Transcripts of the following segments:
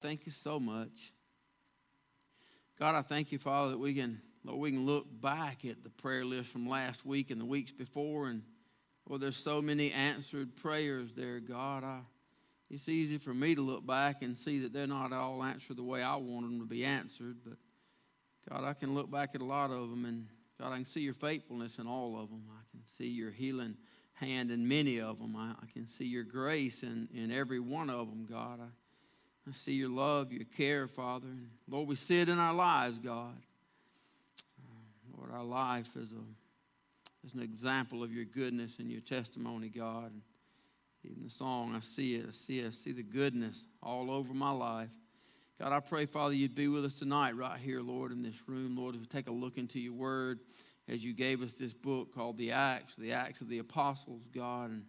Thank you so much. God, I thank you, Father, that we can, Lord, we can look back at the prayer list from last week and the weeks before, and Lord, there's so many answered prayers there, God. I, it's easy for me to look back and see that they're not all answered the way I want them to be answered, but God, I can look back at a lot of them, and God, I can see your faithfulness in all of them. I can see your healing hand in many of them. I, I can see your grace in, in every one of them, God. I, I see your love, your care, Father. Lord, we see it in our lives, God. Uh, Lord, our life is, a, is an example of your goodness and your testimony, God. In the song, I see it. I see it. I see the goodness all over my life. God, I pray, Father, you'd be with us tonight, right here, Lord, in this room. Lord, as we take a look into your word, as you gave us this book called The Acts, the Acts of the Apostles, God. And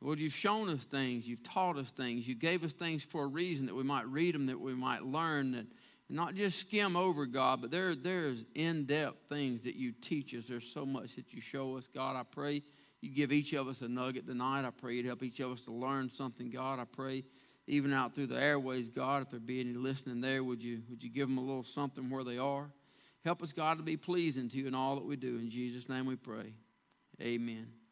Lord, you've shown us things, you've taught us things, you gave us things for a reason that we might read them, that we might learn, that not just skim over God, but there, there's in-depth things that you teach us. There's so much that you show us. God, I pray you give each of us a nugget tonight. I pray you'd help each of us to learn something, God. I pray even out through the airways, God, if there be any listening there, would you, would you give them a little something where they are? Help us, God, to be pleasing to you in all that we do. In Jesus' name we pray. Amen.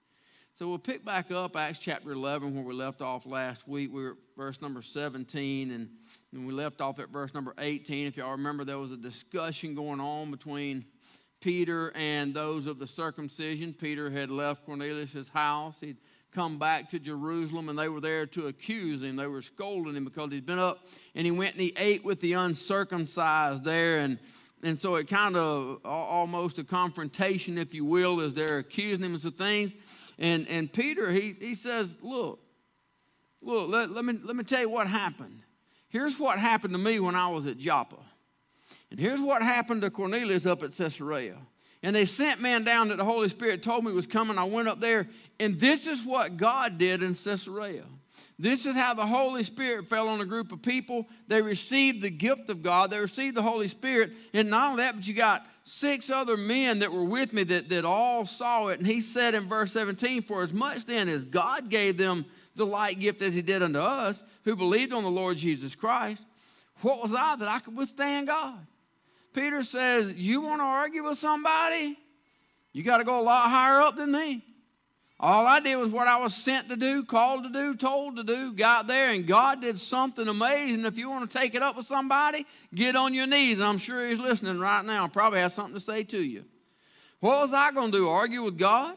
So we'll pick back up Acts chapter 11 where we left off last week. We were at verse number 17 and, and we left off at verse number 18. If y'all remember, there was a discussion going on between Peter and those of the circumcision. Peter had left Cornelius' house. He'd come back to Jerusalem and they were there to accuse him. They were scolding him because he'd been up and he went and he ate with the uncircumcised there and and so it kind of almost a confrontation, if you will, as they're accusing him of things. And, and Peter, he, he says, Look, look, let, let, me, let me tell you what happened. Here's what happened to me when I was at Joppa. And here's what happened to Cornelius up at Caesarea. And they sent man down that the Holy Spirit told me was coming. I went up there, and this is what God did in Caesarea. This is how the Holy Spirit fell on a group of people. They received the gift of God, they received the Holy Spirit. And not only that, but you got six other men that were with me that, that all saw it. And he said in verse 17, For as much then as God gave them the like gift as he did unto us, who believed on the Lord Jesus Christ, what was I that I could withstand God? Peter says, You want to argue with somebody? You got to go a lot higher up than me. All I did was what I was sent to do, called to do, told to do, got there, and God did something amazing. If you want to take it up with somebody, get on your knees. I'm sure He's listening right now. Probably has something to say to you. What was I going to do? Argue with God?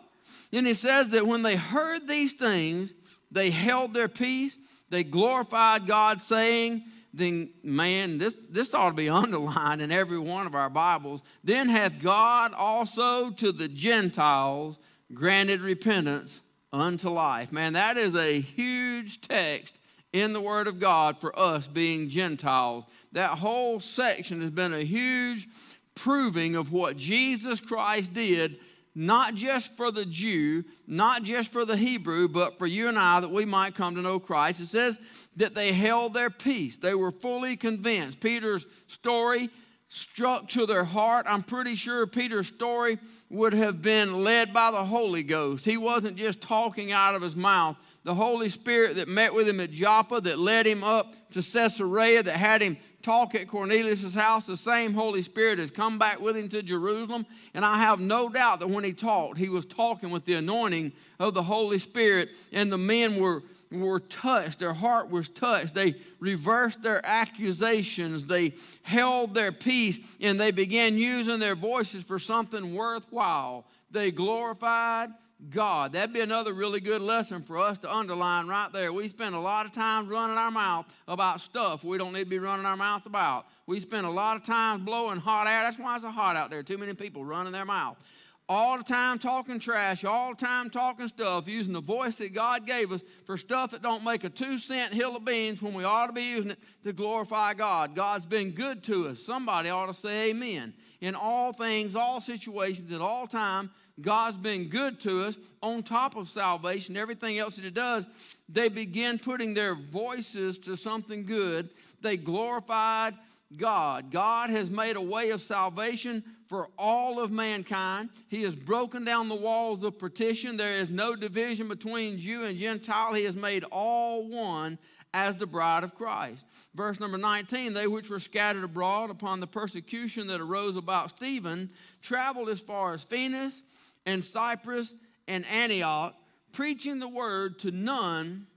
And He says that when they heard these things, they held their peace. They glorified God, saying, then man, this, this ought to be underlined in every one of our Bibles. Then hath God also to the Gentiles granted repentance unto life. Man, that is a huge text in the Word of God for us being Gentiles. That whole section has been a huge proving of what Jesus Christ did, not just for the Jew, not just for the Hebrew, but for you and I, that we might come to know Christ. It says that they held their peace, they were fully convinced. Peter's story struck to their heart. I'm pretty sure Peter's story would have been led by the Holy Ghost. He wasn't just talking out of his mouth. The Holy Spirit that met with him at Joppa, that led him up to Caesarea, that had him talk at Cornelius' house, the same Holy Spirit has come back with him to Jerusalem. And I have no doubt that when he talked, he was talking with the anointing of the Holy Spirit, and the men were were touched, their heart was touched. They reversed their accusations, they held their peace, and they began using their voices for something worthwhile. They glorified God. That'd be another really good lesson for us to underline right there. We spend a lot of time running our mouth about stuff we don't need to be running our mouth about. We spend a lot of time blowing hot air. That's why it's so hot out there. Too many people running their mouth all the time talking trash, all the time talking stuff, using the voice that God gave us for stuff that don't make a two cent hill of beans when we ought to be using it to glorify God. God's been good to us. Somebody ought to say amen. In all things, all situations, at all time, God's been good to us. On top of salvation, everything else that He does, they begin putting their voices to something good. They glorified God. God has made a way of salvation for all of mankind. He has broken down the walls of partition. There is no division between Jew and Gentile. He has made all one as the bride of Christ. Verse number 19 They which were scattered abroad upon the persecution that arose about Stephen traveled as far as Phoenix and Cyprus and Antioch, preaching the word to none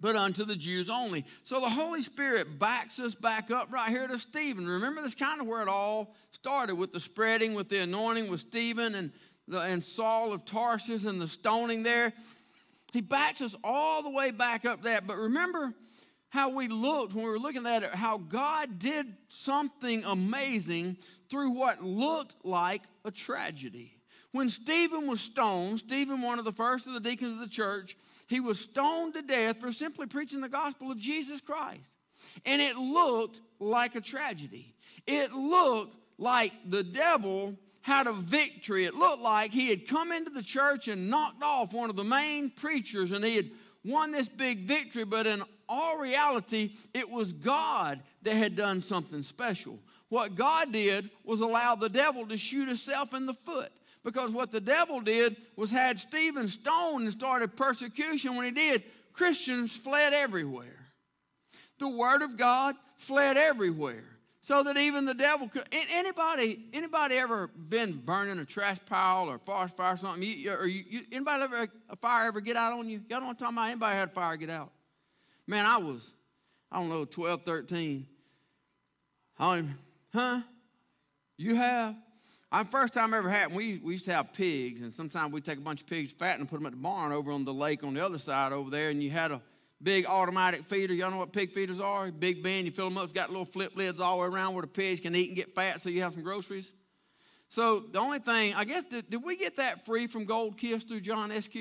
but unto the Jews only. So the Holy Spirit backs us back up right here to Stephen. Remember, that's kind of where it all started with the spreading, with the anointing with Stephen and, the, and Saul of Tarsus and the stoning there. He backs us all the way back up that. But remember how we looked when we were looking at it, how God did something amazing through what looked like a tragedy. When Stephen was stoned, Stephen, one of the first of the deacons of the church, he was stoned to death for simply preaching the gospel of Jesus Christ. And it looked like a tragedy. It looked like the devil had a victory. It looked like he had come into the church and knocked off one of the main preachers and he had won this big victory, but in all reality, it was God that had done something special. What God did was allow the devil to shoot himself in the foot. Because what the devil did was had Stephen stoned and started persecution. When he did, Christians fled everywhere. The word of God fled everywhere. So that even the devil could. Anybody, anybody ever been burning a trash pile or forest fire or something? You, or you, you, anybody ever a fire ever get out on you? Y'all don't want to talk about anybody had a fire get out. Man, I was, I don't know, 12, 13. I don't, huh? You have? I first time ever had, we, we used to have pigs, and sometimes we'd take a bunch of pigs, fat, and put them at the barn over on the lake on the other side over there, and you had a big automatic feeder. Y'all know what pig feeders are? Big bin, you fill them up, it's got little flip lids all the way around where the pigs can eat and get fat so you have some groceries. So the only thing, I guess, did, did we get that free from Gold Kist through John SQ?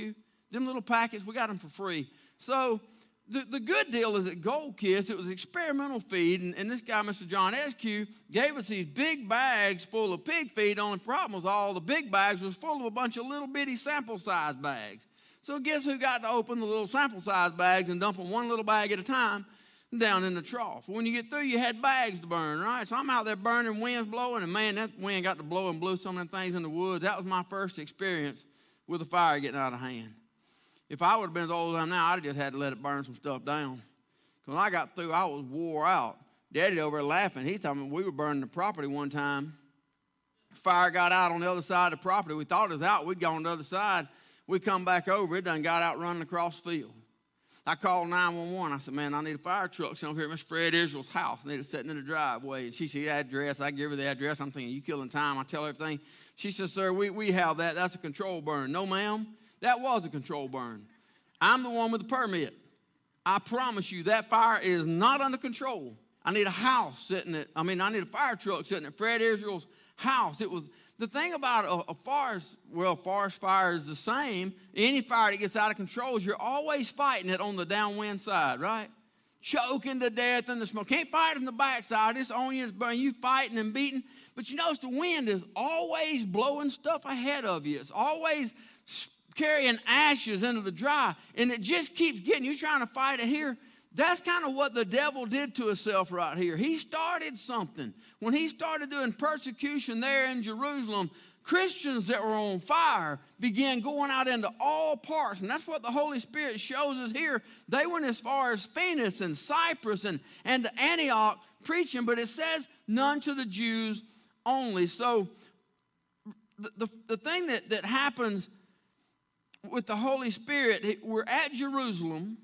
Them little packets, we got them for free. So the, the good deal is at Gold Kist, it was experimental feed, and, and this guy, Mr. John SQ, gave us these big bags full of pig feed. Only problem was all the big bags was full of a bunch of little bitty sample size bags. So guess who got to open the little sample size bags and dump them one little bag at a time down in the trough? When you get through, you had bags to burn, right? So I'm out there burning, wind's blowing, and man, that wind got to blow and blew some of them things in the woods. That was my first experience with a fire getting out of hand. If I would have been as old as I am now, I'd have just had to let it burn some stuff down. Because when I got through, I was wore out. Daddy over there laughing. He told me we were burning the property one time. Fire got out on the other side of the property. We thought it was out. We'd gone on the other side. We come back over. It done got out running across field. I called 911. I said, man, I need a fire truck sitting over here at Miss Fred Israel's house. I need it sitting in the driveway. And she said, address. I give her the address. I'm thinking, you killing time. I tell her everything. She said, sir, we, we have that. That's a control burn. No, ma'am. That was a control burn. I'm the one with the permit. I promise you that fire is not under control. I need a house sitting at, I mean, I need a fire truck sitting at Fred Israel's house. It was the thing about a, a forest, well, forest fire is the same. Any fire that gets out of control is you're always fighting it on the downwind side, right? Choking to death in the smoke. Can't fight from the backside. It's on you, it's burning. You fighting and beating. But you notice the wind is always blowing stuff ahead of you. It's always carrying ashes into the dry, and it just keeps getting you trying to fight it here. That's kind of what the devil did to himself right here. He started something. When he started doing persecution there in Jerusalem, Christians that were on fire began going out into all parts. And that's what the Holy Spirit shows us here. They went as far as Phoenix and Cyprus and, and Antioch preaching, but it says none to the Jews only. So the, the, the thing that, that happens with the Holy Spirit, we're at Jerusalem,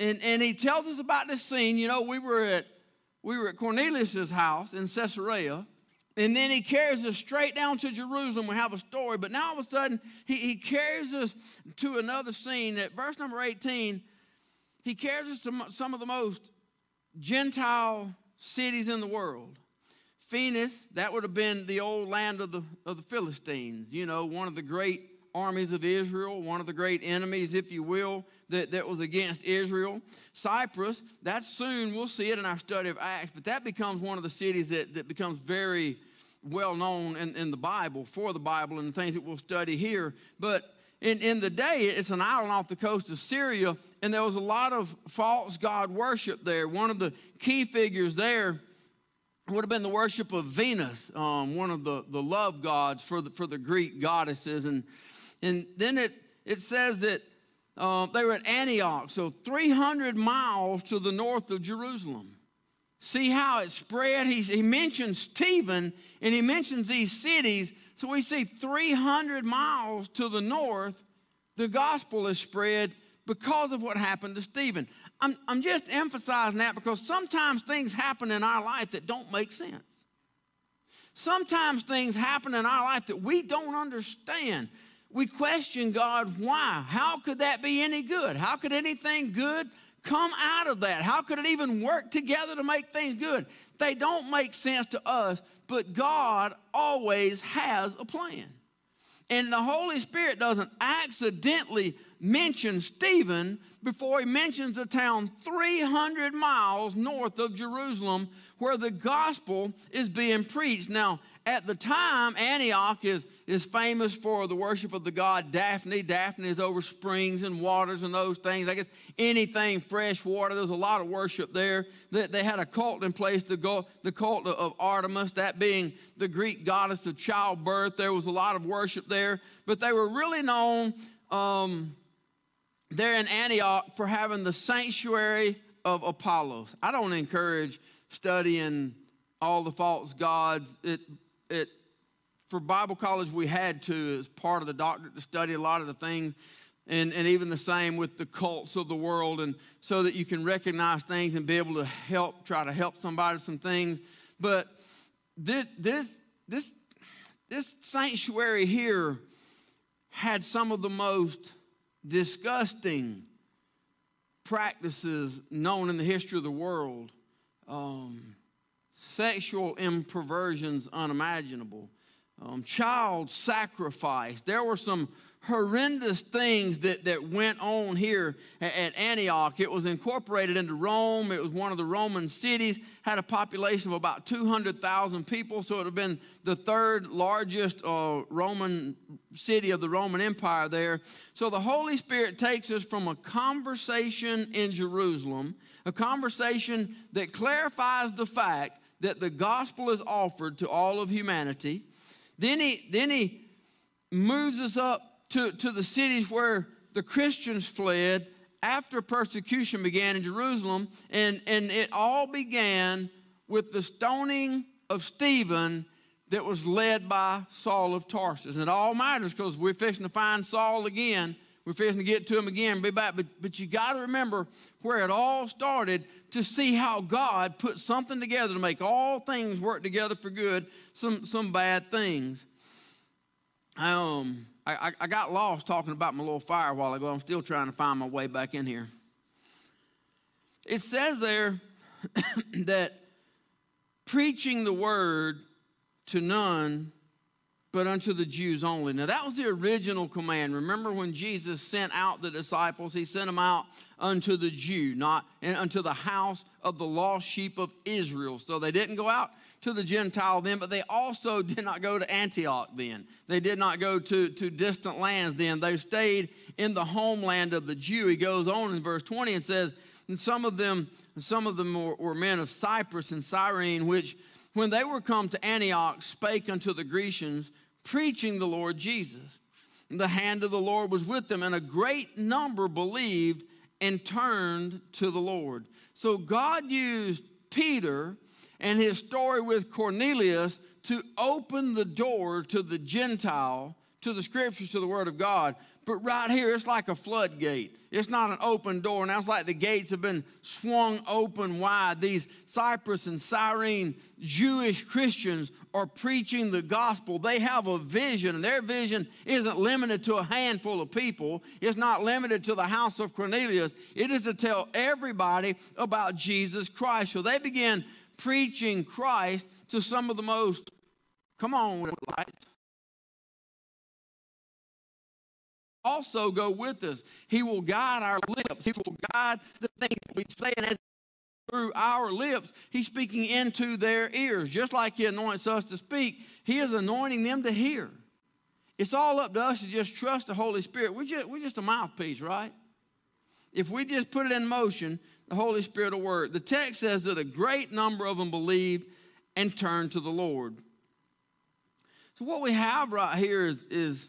and, and he tells us about this scene. You know, we were at we were at Cornelius's house in Caesarea, and then he carries us straight down to Jerusalem. We have a story, but now all of a sudden he, he carries us to another scene. At verse number 18, he carries us to some of the most Gentile cities in the world. Phoenix, that would have been the old land of the, of the Philistines, you know, one of the great armies of Israel, one of the great enemies, if you will, that, that was against Israel. Cyprus, that's soon, we'll see it in our study of Acts, but that becomes one of the cities that, that becomes very well known in, in the Bible, for the Bible, and the things that we'll study here. But in, in the day, it's an island off the coast of Syria, and there was a lot of false god worship there. One of the key figures there would have been the worship of Venus, um, one of the, the love gods for the, for the Greek goddesses. And and then it, it says that uh, they were at Antioch, so 300 miles to the north of Jerusalem. See how it spread? He, he mentions Stephen and he mentions these cities. So we see 300 miles to the north, the gospel is spread because of what happened to Stephen. I'm, I'm just emphasizing that because sometimes things happen in our life that don't make sense. Sometimes things happen in our life that we don't understand. We question God, why? How could that be any good? How could anything good come out of that? How could it even work together to make things good? They don't make sense to us, but God always has a plan. And the Holy Spirit doesn't accidentally mention Stephen before he mentions a town 300 miles north of Jerusalem where the gospel is being preached. Now, at the time, Antioch is, is famous for the worship of the god Daphne. Daphne is over springs and waters and those things. I guess anything fresh water, there's a lot of worship there. They, they had a cult in place, the, go, the cult of Artemis, that being the Greek goddess of childbirth. There was a lot of worship there, but they were really known um, there in Antioch for having the sanctuary of Apollos. I don't encourage studying all the false gods. It, it, for Bible college, we had to, as part of the doctorate, to study a lot of the things. And, and even the same with the cults of the world, and so that you can recognize things and be able to help, try to help somebody with some things. But this, this, this, this sanctuary here had some of the most disgusting practices known in the history of the world, um, sexual imperversions unimaginable, um, child sacrifice. There were some horrendous things that, that went on here at Antioch. It was incorporated into Rome. It was one of the Roman cities, had a population of about 200,000 people, so it would have been the third largest uh, Roman city of the Roman Empire there. So the Holy Spirit takes us from a conversation in Jerusalem, a conversation that clarifies the fact that the gospel is offered to all of humanity. Then he, then he moves us up to, to the cities where the Christians fled after persecution began in Jerusalem, and, and it all began with the stoning of Stephen that was led by Saul of Tarsus. And it all matters because we're fixing to find Saul again. We're fixing to get to them again, be back. But, but you got to remember where it all started to see how God put something together to make all things work together for good, some, some bad things. Um, I, I got lost talking about my little fire a while ago. I'm still trying to find my way back in here. It says there that preaching the word to none but unto the Jews only. Now, that was the original command. Remember when Jesus sent out the disciples, he sent them out unto the Jew, not and unto the house of the lost sheep of Israel. So they didn't go out to the Gentile then, but they also did not go to Antioch then. They did not go to, to distant lands then. They stayed in the homeland of the Jew. He goes on in verse 20 and says, and some of them, some of them were, were men of Cyprus and Cyrene, which when they were come to Antioch, spake unto the Grecians, preaching the Lord Jesus. And the hand of the Lord was with them, and a great number believed and turned to the Lord. So God used Peter and his story with Cornelius to open the door to the Gentile, to the scriptures, to the Word of God. But right here, it's like a floodgate. It's not an open door. Now it's like the gates have been swung open wide. These Cyprus and Cyrene Jewish Christians are preaching the gospel. They have a vision, and their vision isn't limited to a handful of people. It's not limited to the house of Cornelius. It is to tell everybody about Jesus Christ. So they begin preaching Christ to some of the most, come on, lights. Also, go with us. He will guide our lips. He will guide the things that we say. And as through our lips, He's speaking into their ears. Just like He anoints us to speak, He is anointing them to hear. It's all up to us to just trust the Holy Spirit. We're just, we're just a mouthpiece, right? If we just put it in motion, the Holy Spirit will work. The text says that a great number of them believed and turned to the Lord. So, what we have right here is, is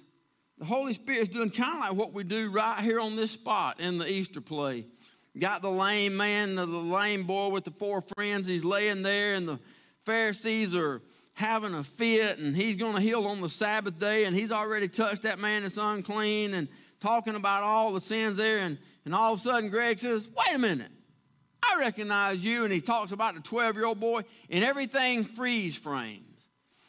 the Holy Spirit is doing kind of like what we do right here on this spot in the Easter play. Got the lame man, the lame boy with the four friends. He's laying there, and the Pharisees are having a fit, and he's going to heal on the Sabbath day, and he's already touched that man that's unclean, and talking about all the sins there. And, and all of a sudden, Greg says, Wait a minute. I recognize you. And he talks about the 12 year old boy, and everything freeze frames.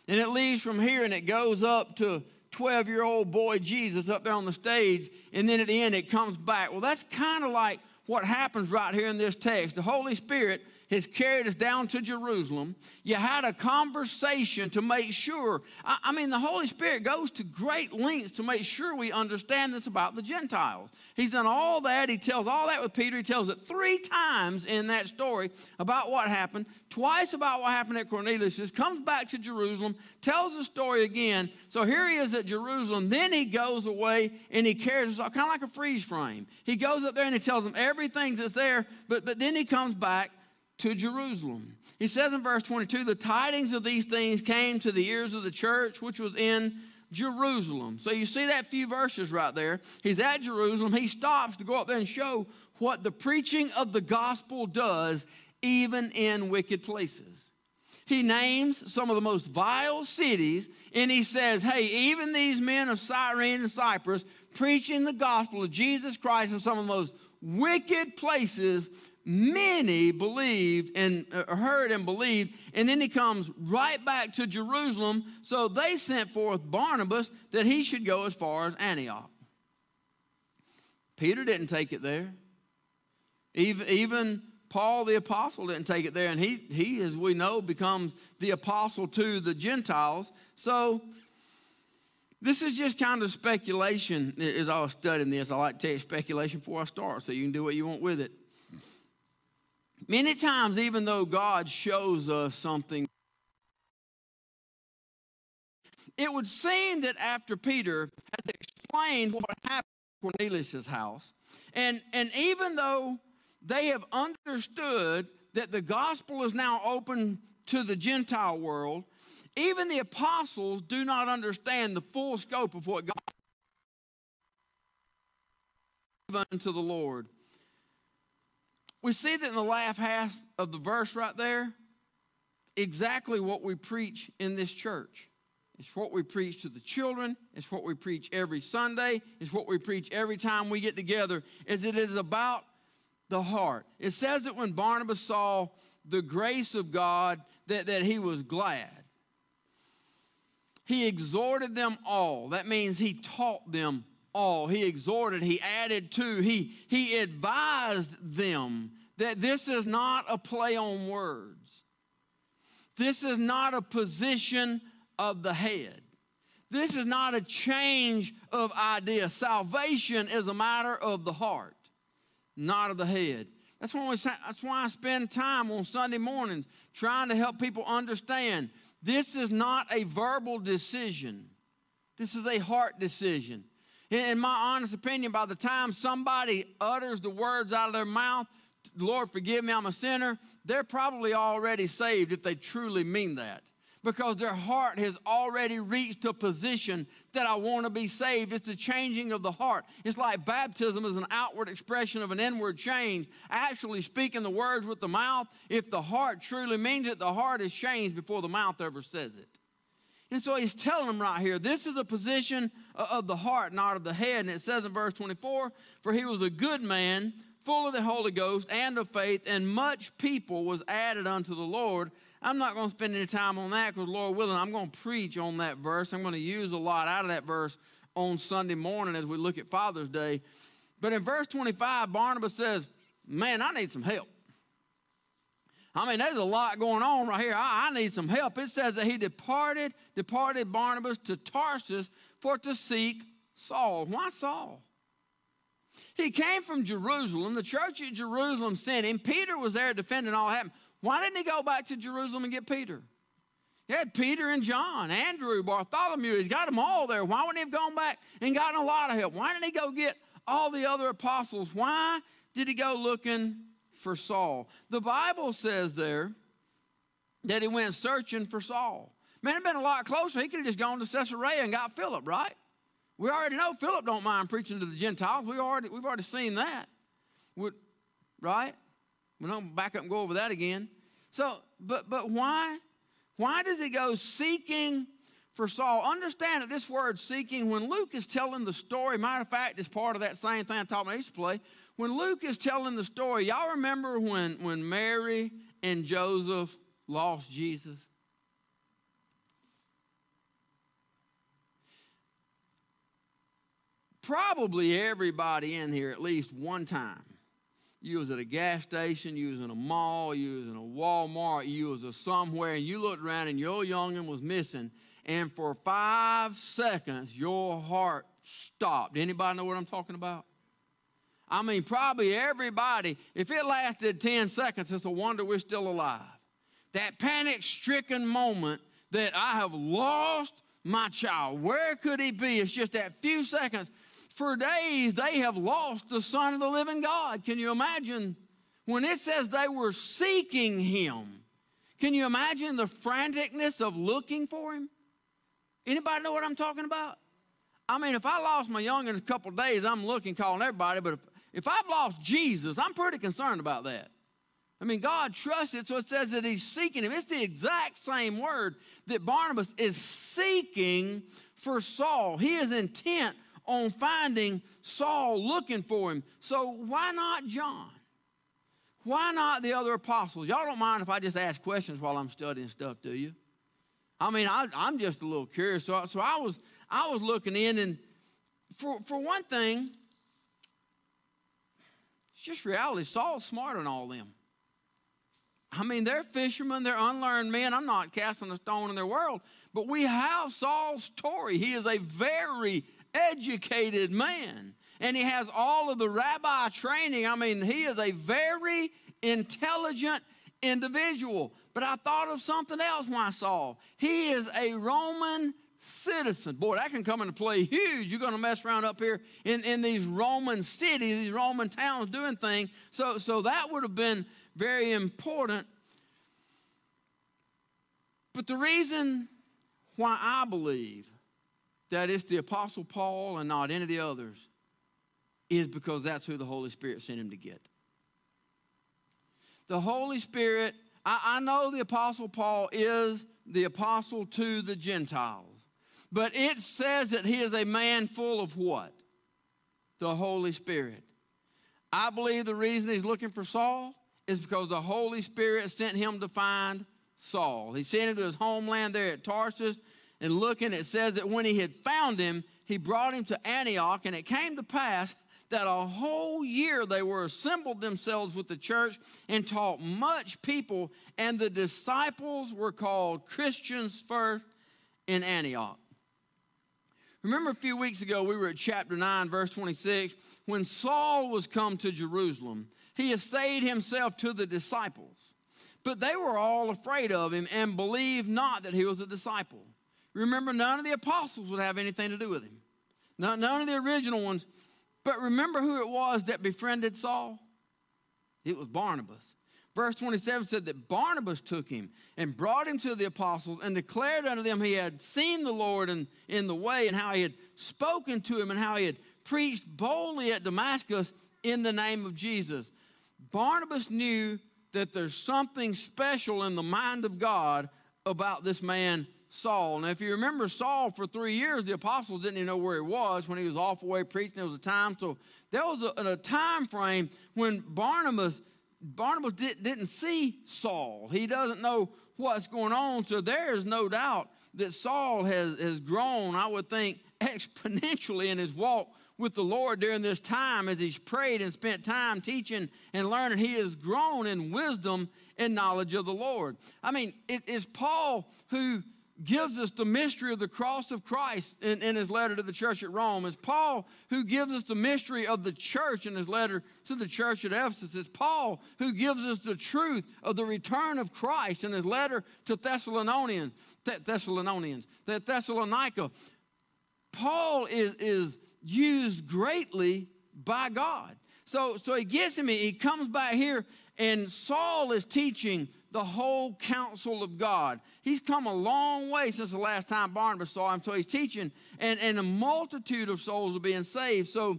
And it leaves from here and it goes up to 12 year old boy Jesus up there on the stage, and then at the end it comes back. Well, that's kind of like what happens right here in this text. The Holy Spirit has carried us down to Jerusalem. You had a conversation to make sure. I, I, mean, the Holy Spirit goes to great lengths to make sure we understand this about the Gentiles. He's done all that. He tells all that with Peter. He tells it three times in that story about what happened, twice about what happened at Cornelius, comes back to Jerusalem, tells the story again. So here he is at Jerusalem. Then he goes away and he carries us kind of like a freeze frame. He goes up there and he tells them everything that's there, but, but then he comes back to Jerusalem. He says in verse 22 the tidings of these things came to the ears of the church, which was in Jerusalem. So you see that few verses right there. He's at Jerusalem. He stops to go up there and show what the preaching of the gospel does, even in wicked places. He names some of the most vile cities, and he says, Hey, even these men of Cyrene and Cyprus preaching the gospel of Jesus Christ in some of the most wicked places many believed and uh, heard and believed. And then he comes right back to Jerusalem. So they sent forth Barnabas that he should go as far as Antioch. Peter didn't take it there. Even, even Paul the apostle didn't take it there. And he, he, as we know, becomes the apostle to the Gentiles. So this is just kind of speculation as I was studying this. I like to you speculation before I start so you can do what you want with it. Many times, even though God shows us something, it would seem that after Peter has explained what happened at Cornelius' house, and, and even though they have understood that the gospel is now open to the Gentile world, even the apostles do not understand the full scope of what God given to the Lord. We see that in the last half of the verse right there, exactly what we preach in this church. It's what we preach to the children. It's what we preach every Sunday. It's what we preach every time we get together. Is it is about the heart. It says that when Barnabas saw the grace of God, that, that he was glad. He exhorted them all. That means he taught them all. He exhorted, he added to, he, he advised them that this is not a play on words. This is not a position of the head. This is not a change of idea. Salvation is a matter of the heart, not of the head. That's why, we, that's why I spend time on Sunday mornings trying to help people understand this is not a verbal decision, this is a heart decision. In my honest opinion, by the time somebody utters the words out of their mouth, Lord, forgive me, I'm a sinner, they're probably already saved if they truly mean that. Because their heart has already reached a position that I want to be saved. It's the changing of the heart. It's like baptism is an outward expression of an inward change. Actually, speaking the words with the mouth, if the heart truly means it, the heart is changed before the mouth ever says it. And so he's telling them right here this is a position of the heart, not of the head. And it says in verse 24, For he was a good man, full of the Holy Ghost and of faith, and much people was added unto the Lord. I'm not going to spend any time on that because, Lord willing, I'm going to preach on that verse. I'm going to use a lot out of that verse on Sunday morning as we look at Father's Day. But in verse 25, Barnabas says, Man, I need some help. I mean, there's a lot going on right here. I, I, need some help. It says that he departed, departed Barnabas to Tarsus for to seek Saul. Why Saul? He came from Jerusalem. The church at Jerusalem sent him. Peter was there defending all that happened. Why didn't he go back to Jerusalem and get Peter? He had Peter and John, Andrew, Bartholomew. He's got them all there. Why wouldn't he have gone back and gotten a lot of help? Why didn't he go get all the other apostles? Why did he go looking for Saul? The Bible says there that he went searching for Saul. Man, it'd been a lot closer. He could have just gone to Caesarea and got Philip, right? We already know Philip don't mind preaching to the Gentiles. We already, we've already seen that. We're, right? We don't back up and go over that again. So, but but why? Why does he go seeking for Saul? Understand that this word seeking, when Luke is telling the story, matter of fact, is part of that same thing I taught my to play. When Luke is telling the story, y'all remember when, when Mary and Joseph lost Jesus? probably everybody in here at least one time. You was at a gas station, you was in a mall, you was in a Walmart, you was a somewhere, and you looked around and your youngin was missing, and for five seconds your heart stopped. Anybody know what I'm talking about? I mean, probably everybody, if it lasted 10 seconds, it's a wonder we're still alive. That panic stricken moment that I have lost my child. Where could he be? It's just that few seconds for days they have lost the Son of the living God. Can you imagine? When it says they were seeking him, can you imagine the franticness of looking for him? Anybody know what I'm talking about? I mean, if I lost my young in a couple days, I'm looking, calling everybody, but if, if I've lost Jesus, I'm pretty concerned about that. I mean, God trusted, so it says that he's seeking him. It's the exact same word that Barnabas is seeking for Saul. He is intent on finding Saul looking for him. So why not John? Why not the other apostles? Y'all don't mind if I just ask questions while I'm studying stuff, do you? I mean, I, am just a little curious. So, so I was I was looking in, and for for one thing, it's just reality. Saul's smarter than all them. I mean, they're fishermen, they're unlearned men. I'm not casting a stone in their world, but we have Saul's story. He is a very educated man. And he has all of the rabbi training. I mean, he is a very intelligent individual. But I thought of something else when I saw. He is a Roman citizen. Boy, that can come into play huge. You're going to mess around up here in, in these Roman cities, these Roman towns doing things. So, so that would have been very important. But the reason why I believe that it's the Apostle Paul and not any of the others is because that's who the Holy Spirit sent him to get. The Holy Spirit, I, I know the Apostle Paul is the apostle to the Gentiles, but it says that he is a man full of what? The Holy Spirit. I believe the reason he's looking for Saul is because the Holy Spirit sent him to find Saul. He sent him to his homeland there at Tarsus and looking, it says that when he had found him, he brought him to Antioch, and it came to pass that a whole year they were assembled themselves with the church and taught much people, and the disciples were called Christians first in Antioch. Remember a few weeks ago, we were at chapter 9, verse 26, when Saul was come to Jerusalem, he essayed himself to the disciples. But they were all afraid of him and believed not that he was a disciple. Remember, none of the apostles would have anything to do with him. not, None of the original ones. But remember who it was that befriended Saul? It was Barnabas. Verse 27 said that Barnabas took him and brought him to the apostles and declared unto them he had seen the Lord in, in the way and how he had spoken to him and how he had preached boldly at Damascus in the name of Jesus. Barnabas knew that there's something special in the mind of God about this man Saul. Now, if you remember Saul for three years, the apostles didn't even know where he was when he was off away preaching. There was a time, so there was a, a time frame when Barnabas Barnabas did, didn't see Saul. He doesn't know what's going on. So there is no doubt that Saul has, has grown, I would think, exponentially in his walk with the Lord during this time as he's prayed and spent time teaching and learning. He has grown in wisdom and knowledge of the Lord. I mean, it is Paul who gives us the mystery of the cross of Christ in, in, his letter to the church at Rome. It's Paul who gives us the mystery of the church in his letter to the church at Ephesus. It's Paul who gives us the truth of the return of Christ in his letter to Thessalonians, Thessalonians, the Thessalonica. Paul is, is used greatly by God. So, so he gets him, he comes back here And Saul is teaching the whole counsel of God. He's come a long way since the last time Barnabas saw him, so he's teaching, and, and a multitude of souls are being saved. So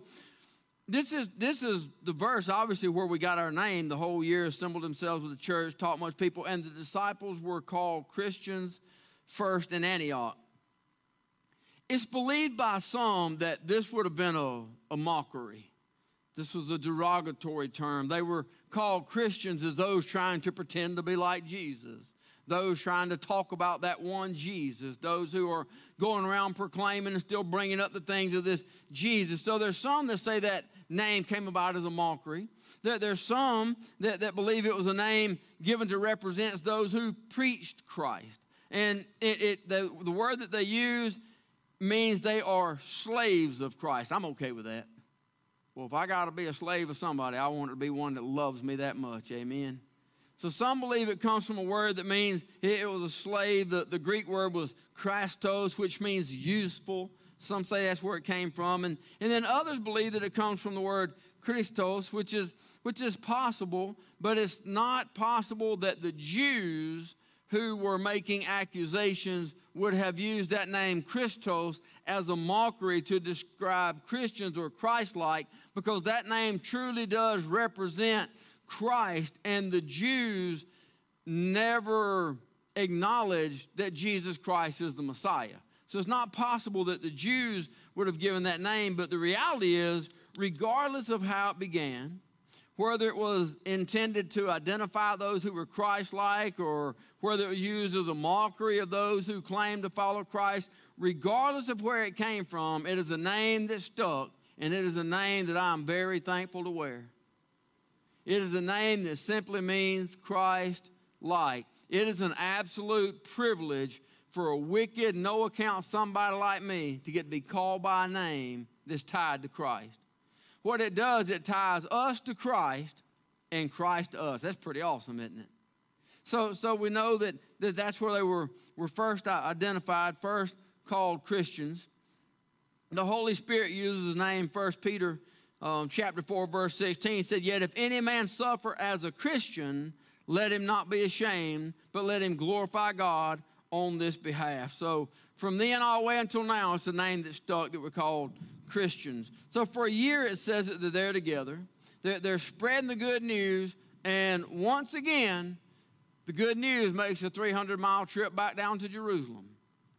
this is this is the verse, obviously, where we got our name. The whole year assembled themselves with the church, taught much people, and the disciples were called Christians first in Antioch. It's believed by some that this would have been a, a mockery. This was a derogatory term. They were called Christians as those trying to pretend to be like Jesus, those trying to talk about that one Jesus, those who are going around proclaiming and still bringing up the things of this Jesus. So there's some that say that name came about as a mockery. That there's some that, that believe it was a name given to represent those who preached Christ. And it, it the, the word that they use means they are slaves of Christ. I'm okay with that. Well, if I got to be a slave of somebody, I want it to be one that loves me that much. Amen. So some believe it comes from a word that means it was a slave. The, the Greek word was chrestos, which means useful. Some say that's where it came from. And, and then others believe that it comes from the word Christos, which is, which is possible, but it's not possible that the Jews who were making accusations would have used that name Christos as a mockery to describe Christians or Christ like because that name truly does represent Christ, and the Jews never acknowledged that Jesus Christ is the Messiah. So it's not possible that the Jews would have given that name, but the reality is, regardless of how it began, whether it was intended to identify those who were Christ like or whether it was used as a mockery of those who claimed to follow Christ, regardless of where it came from, it is a name that stuck and it is a name that I'm very thankful to wear. It is a name that simply means Christ like. It is an absolute privilege for a wicked, no account somebody like me to get to be called by a name that's tied to Christ what it does, it ties us to Christ and Christ to us. That's pretty awesome, isn't it? So, so we know that, that that's where they were, were first identified, first called Christians. The Holy Spirit uses the name 1 Peter um, chapter 4, verse 16. said, Yet if any man suffer as a Christian, let him not be ashamed, but let him glorify God on this behalf. So from then all the way until now, it's the name that stuck that we're called Christians. So for a year, it says that they're there together. They're, they're spreading the good news. And once again, the good news makes a 300 mile trip back down to Jerusalem.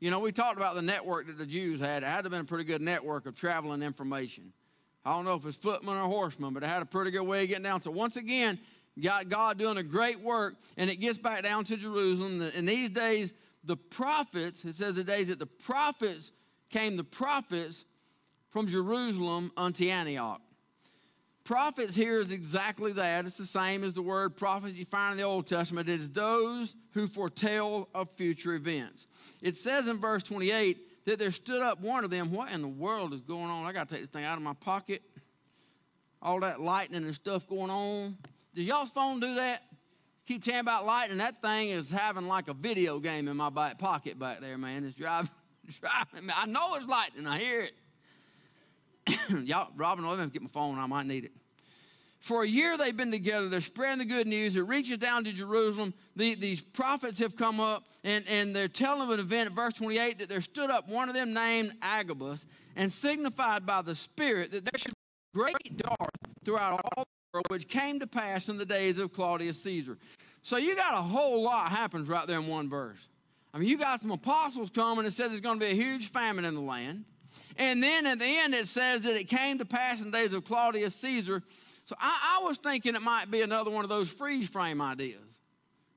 You know, we talked about the network that the Jews had. It had to have been a pretty good network of traveling information. I don't know if it's footmen or horsemen, but it had a pretty good way of getting down. So once again, got God doing a great work, and it gets back down to Jerusalem. In these days, the prophets, it says the days that the prophets came, the prophets from Jerusalem unto Antioch. Prophets here is exactly that. It's the same as the word prophet you find in the Old Testament. It is those who foretell of future events. It says in verse 28 that there stood up one of them. What in the world is going on? I got to take this thing out of my pocket. All that lightning and stuff going on. Does y'all's phone do that? Keep telling about lightning. That thing is having like a video game in my back pocket back there, man. It's driving, driving. I know it's lightning. I hear it. Y'all, Robin, let me get my phone. I might need it. For a year they've been together. They're spreading the good news. It reaches down to Jerusalem. The, these prophets have come up and, and they're telling of an event verse 28 that there stood up one of them named Agabus and signified by the Spirit that there should be great dark throughout all the world, which came to pass in the days of Claudius Caesar. So you got a whole lot happens right there in one verse. I mean, you got some apostles coming and said there's going to be a huge famine in the land. And then at the end, it says that it came to pass in the days of Claudius Caesar. So I, I was thinking it might be another one of those freeze frame ideas.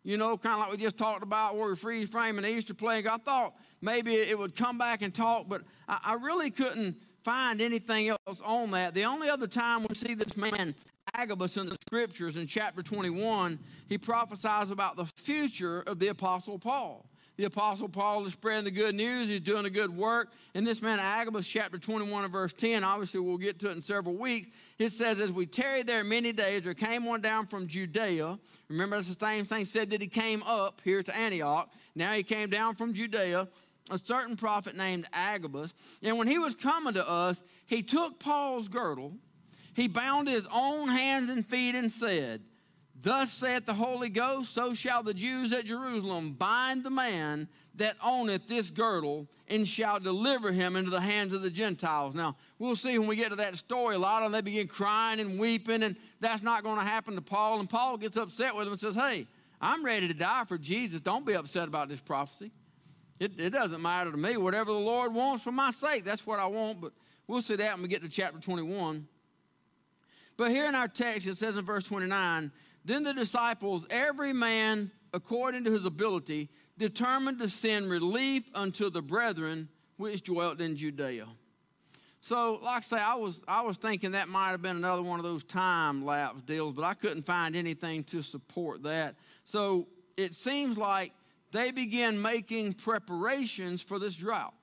You know, kind of like we just talked about where we freeze frame an Easter plague. I thought maybe it would come back and talk, but I, I really couldn't find anything else on that. The only other time we see this man Agabus in the scriptures in chapter 21, he prophesies about the future of the Apostle Paul. The Apostle Paul is spreading the good news. He's doing a good work. And this man, Agabus, chapter 21 and verse 10, obviously we'll get to it in several weeks. It says, As we tarried there many days, there came one down from Judea. Remember, it's the same thing said that he came up here to Antioch. Now he came down from Judea, a certain prophet named Agabus. And when he was coming to us, he took Paul's girdle, he bound his own hands and feet, and said, Thus saith the Holy Ghost, so shall the Jews at Jerusalem bind the man that owneth this girdle and shall deliver him into the hands of the Gentiles. Now, we'll see when we get to that story, a lot of them, they begin crying and weeping, and that's not going to happen to Paul. And Paul gets upset with them and says, Hey, I'm ready to die for Jesus. Don't be upset about this prophecy. It, it doesn't matter to me. Whatever the Lord wants for my sake, that's what I want. But we'll see that when we get to chapter 21. But here in our text, it says in verse 29 Then the disciples, every man according to his ability, determined to send relief unto the brethren which dwelt in Judea. So, like I say, I was, I was thinking that might have been another one of those time lapse deals, but I couldn't find anything to support that. So, it seems like they began making preparations for this drought.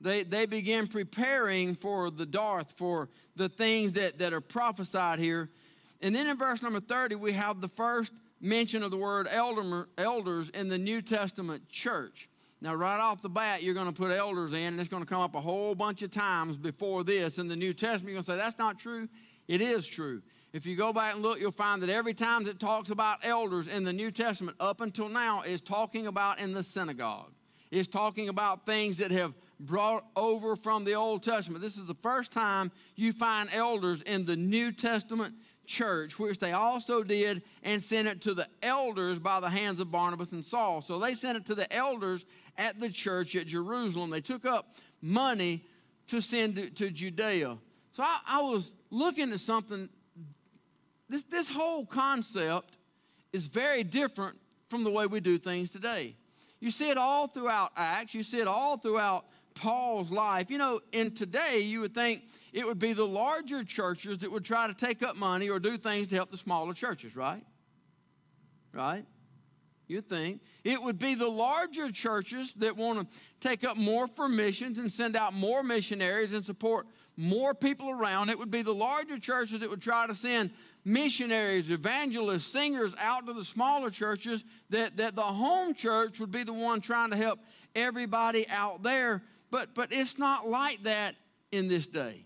They, they began preparing for the dearth, for the things that, that are prophesied here. And then in verse number 30, we have the first mention of the word elder, elders in the New Testament church. Now, right off the bat, you're going to put elders in, and it's going to come up a whole bunch of times before this in the New Testament. You're going to say, that's not true. It is true. If you go back and look, you'll find that every time it talks about elders in the New Testament up until now is talking about in the synagogue. It's talking about things that have brought over from the Old Testament. This is the first time you find elders in the New Testament church, which they also did and sent it to the elders by the hands of Barnabas and Saul. So they sent it to the elders at the church at Jerusalem. They took up money to send to, to Judea. So I, I was looking at something. This, this whole concept is very different from the way we do things today. You see it all throughout Acts, you see it all throughout Paul's life. You know, in today, you would think it would be the larger churches that would try to take up money or do things to help the smaller churches, right? Right? You'd think. It would be the larger churches that want to take up more for missions and send out more missionaries and support more people around. It would be the larger churches that would try to send missionaries, evangelists, singers out to the smaller churches, that, that the home church would be the one trying to help everybody out there but, but it's not like that in this day.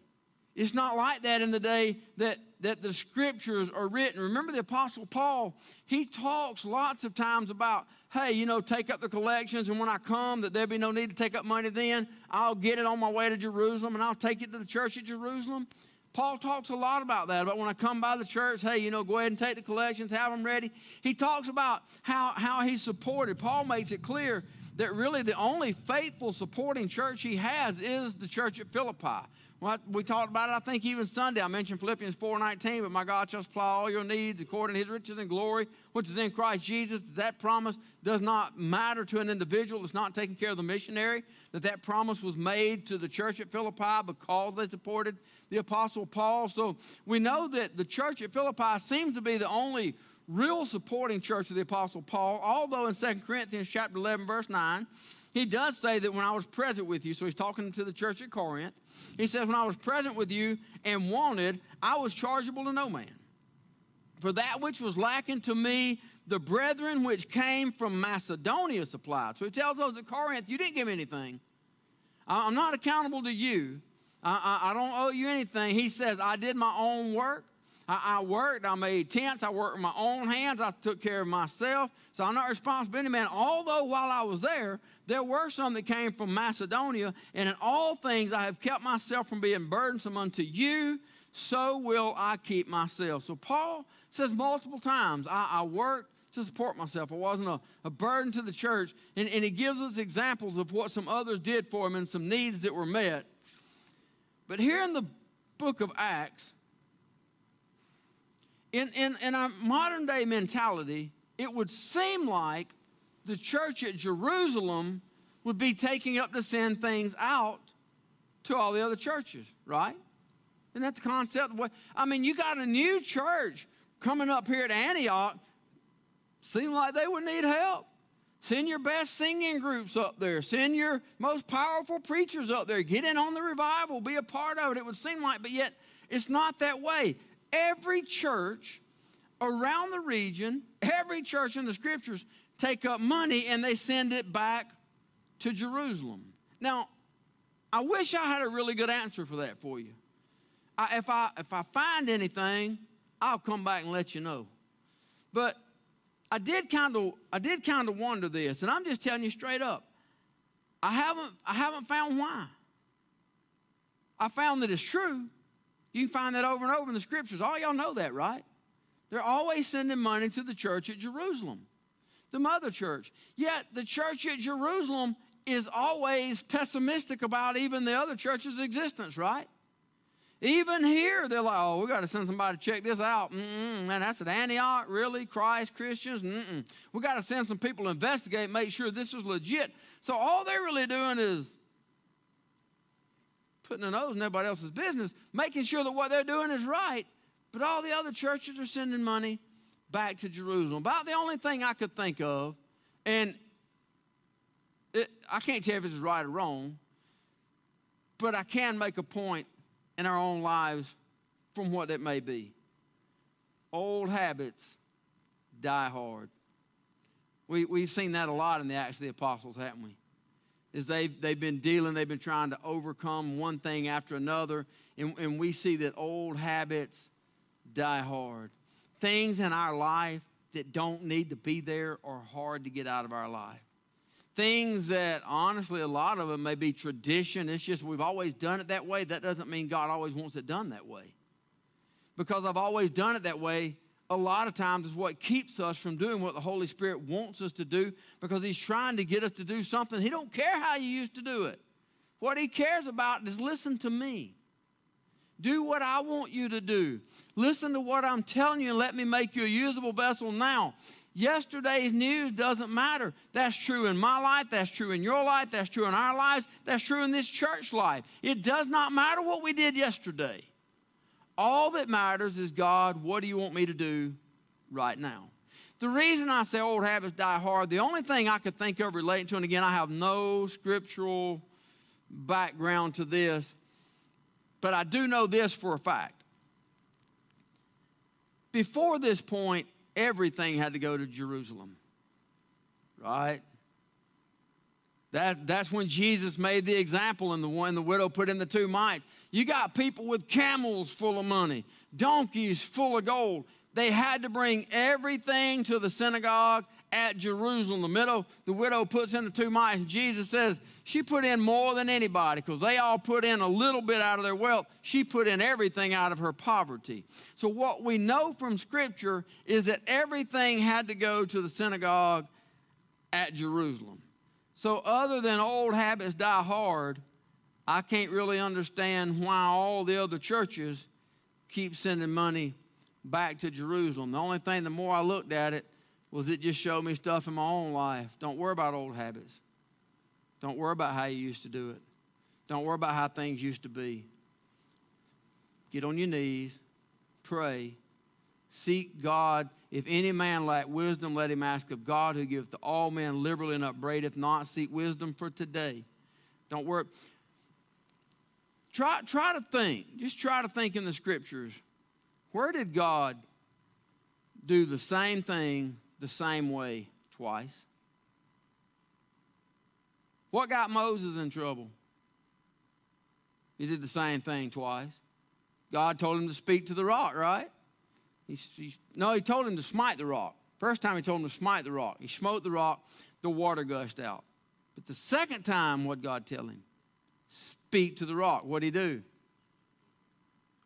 It's not like that in the day that, that the scriptures are written. Remember the Apostle Paul, he talks lots of times about, hey, you know, take up the collections, and when I come, that there be no need to take up money then. I'll get it on my way to Jerusalem, and I'll take it to the church at Jerusalem. Paul talks a lot about that, about when I come by the church, hey, you know, go ahead and take the collections, have them ready. He talks about how, how he supported. Paul makes it clear that really the only faithful supporting church he has is the church at Philippi. Well, we talked about it, I think, even Sunday. I mentioned Philippians 4.19, but my God shall supply all your needs according to his riches and glory, which is in Christ Jesus. That promise does not matter to an individual. that's not taking care of the missionary. That that promise was made to the church at Philippi because they supported the Apostle Paul. So we know that the church at Philippi seems to be the only real supporting church of the Apostle Paul, although in 2 Corinthians chapter 11, verse 9, he does say that when I was present with you, so he's talking to the church at Corinth, he says, When I was present with you and wanted, I was chargeable to no man. For that which was lacking to me, the brethren which came from Macedonia supplied. So he tells those at Corinth, You didn't give me anything. I'm not accountable to you. I, I, I don't owe you anything. He says, I did my own work. I, worked, I made tents, I worked with my own hands, I took care of myself. So I'm not responsible any man. Although while I was there, there were some that came from Macedonia, and in all things I have kept myself from being burdensome unto you, so will I keep myself. So Paul says multiple times, I, I worked to support myself. I wasn't a, a burden to the church. And, and he gives us examples of what some others did for him and some needs that were met. But here in the book of Acts, in, in, in our modern day mentality, it would seem like the church at Jerusalem would be taking up to send things out to all the other churches, right? Isn't that the concept? I mean, you got a new church coming up here at Antioch. Seem like they would need help. Send your best singing groups up there. Send your most powerful preachers up there. Get in on the revival. Be a part of it. It would seem like, but yet it's not that way every church around the region, every church in the scriptures take up money and they send it back to Jerusalem. Now, I wish I had a really good answer for that for you. I, if, I, if I find anything, I'll come back and let you know. But I did kind of I did kind of wonder this, and I'm just telling you straight up. I haven't I haven't found why. I found that it's true. You can find that over and over in the scriptures. All y'all know that, right? They're always sending money to the church at Jerusalem, the mother church. Yet the church at Jerusalem is always pessimistic about even the other church's existence, right? Even here, they're like, oh, we got to send somebody to check this out. Mm-mm, man, that's at Antioch, really? Christ, Christians? Mm-mm. We got to send some people to investigate, make sure this is legit. So all they're really doing is putting a nose in everybody else's business, making sure that what they're doing is right. But all the other churches are sending money back to Jerusalem. About the only thing I could think of, and it, I can't tell if it's right or wrong, but I can make a point in our own lives from what it may be. Old habits die hard. We, we've seen that a lot in the Acts of the Apostles, haven't we? Is they've, they've been dealing, they've been trying to overcome one thing after another, and, and we see that old habits die hard. Things in our life that don't need to be there are hard to get out of our life things that honestly a lot of them may be tradition it's just we've always done it that way that doesn't mean god always wants it done that way because i've always done it that way a lot of times is what keeps us from doing what the holy spirit wants us to do because he's trying to get us to do something he don't care how you used to do it what he cares about is listen to me do what I want you to do. Listen to what I'm telling you and let me make you a usable vessel now. Yesterday's news doesn't matter. That's true in my life. That's true in your life. That's true in our lives. That's true in this church life. It does not matter what we did yesterday. All that matters is God, what do you want me to do right now? The reason I say old habits die hard, the only thing I could think of relating to, and again, I have no scriptural background to this, but I do know this for a fact. Before this point, everything had to go to Jerusalem. Right? That, that's when Jesus made the example and the one the widow put in the two mites. You got people with camels full of money, donkeys full of gold. They had to bring everything to the synagogue at Jerusalem. The, middle, the widow puts in the two mites, and Jesus says, she put in more than anybody because they all put in a little bit out of their wealth. She put in everything out of her poverty. So, what we know from Scripture is that everything had to go to the synagogue at Jerusalem. So, other than old habits die hard, I can't really understand why all the other churches keep sending money back to Jerusalem. The only thing, the more I looked at it, was it just showed me stuff in my own life. Don't worry about old habits. Don't worry about how you used to do it. Don't worry about how things used to be. Get on your knees, pray, seek God. If any man lack wisdom, let him ask of God, who giveth to all men liberally and upbraideth not. Seek wisdom for today. Don't worry. Try, try to think. Just try to think in the scriptures. Where did God do the same thing the same way twice? What got Moses in trouble? He did the same thing twice. God told him to speak to the rock, right? He, he, no, he told him to smite the rock. First time he told him to smite the rock. He smote the rock, the water gushed out. But the second time, what God tell him? Speak to the rock. What'd he do?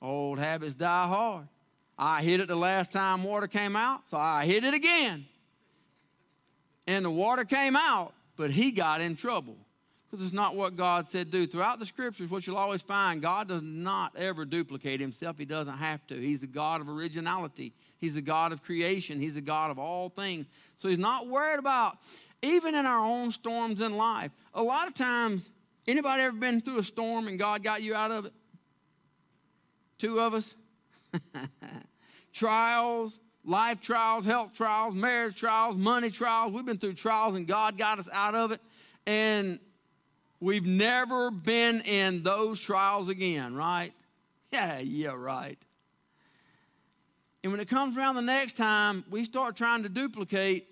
Old habits die hard. I hit it the last time water came out, so I hit it again. And the water came out, but he got in trouble because it's not what God said do. Throughout the scriptures, what you'll always find, God does not ever duplicate himself. He doesn't have to. He's the God of originality, He's the God of creation, He's the God of all things. So He's not worried about, even in our own storms in life. A lot of times, anybody ever been through a storm and God got you out of it? Two of us? trials, life trials, health trials, marriage trials, money trials. We've been through trials and God got us out of it. And we've never been in those trials again, right? Yeah, yeah, right. And when it comes around the next time, we start trying to duplicate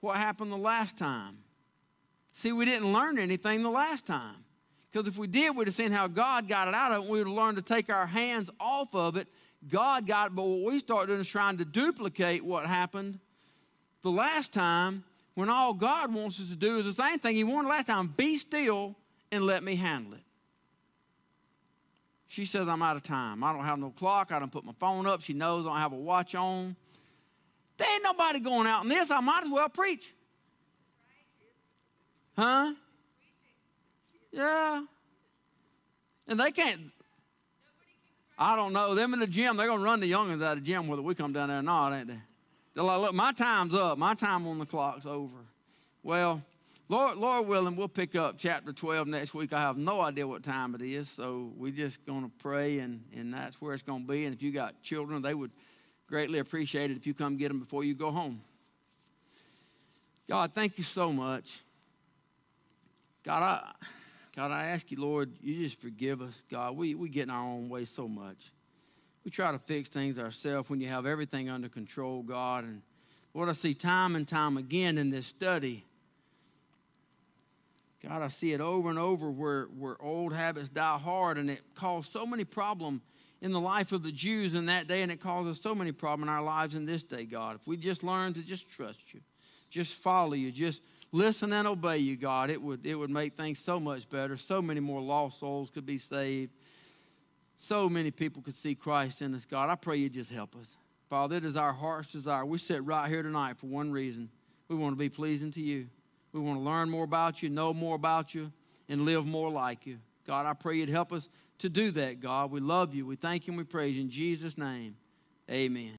what happened the last time. See, we didn't learn anything the last time. Because if we did, we'd have seen how God got it out of it, we would have learned to take our hands off of it God got it, but what we start doing is trying to duplicate what happened the last time when all God wants us to do is the same thing He wanted last time be still and let me handle it. She says, I'm out of time. I don't have no clock. I don't put my phone up. She knows I don't have a watch on. There ain't nobody going out in this. I might as well preach. Huh? Yeah. And they can't. I don't know. Them in the gym, they're going to run the youngins out of the gym whether we come down there or not, ain't they? They're like, look, my time's up. My time on the clock's over. Well, Lord, Lord willing, we'll pick up chapter 12 next week. I have no idea what time it is, so we're just going to pray, and, and that's where it's going to be. And if you got children, they would greatly appreciate it if you come get them before you go home. God, thank you so much. God, I, God, I ask you, Lord, you just forgive us. God, we, we get in our own way so much. We try to fix things ourselves when you have everything under control, God. And Lord, I see time and time again in this study. God, I see it over and over where, where old habits die hard, and it caused so many problems in the life of the Jews in that day, and it causes so many problems in our lives in this day, God. If we just learn to just trust you, just follow you, just listen and obey you, God, it would, it would make things so much better. So many more lost souls could be saved so many people could see Christ in us, God. I pray you just help us. Father, it is our heart's desire. We sit right here tonight for one reason. We want to be pleasing to you. We want to learn more about you, know more about you, and live more like you. God, I pray you'd help us to do that, God. We love you. We thank you and we praise you. In Jesus' name, amen.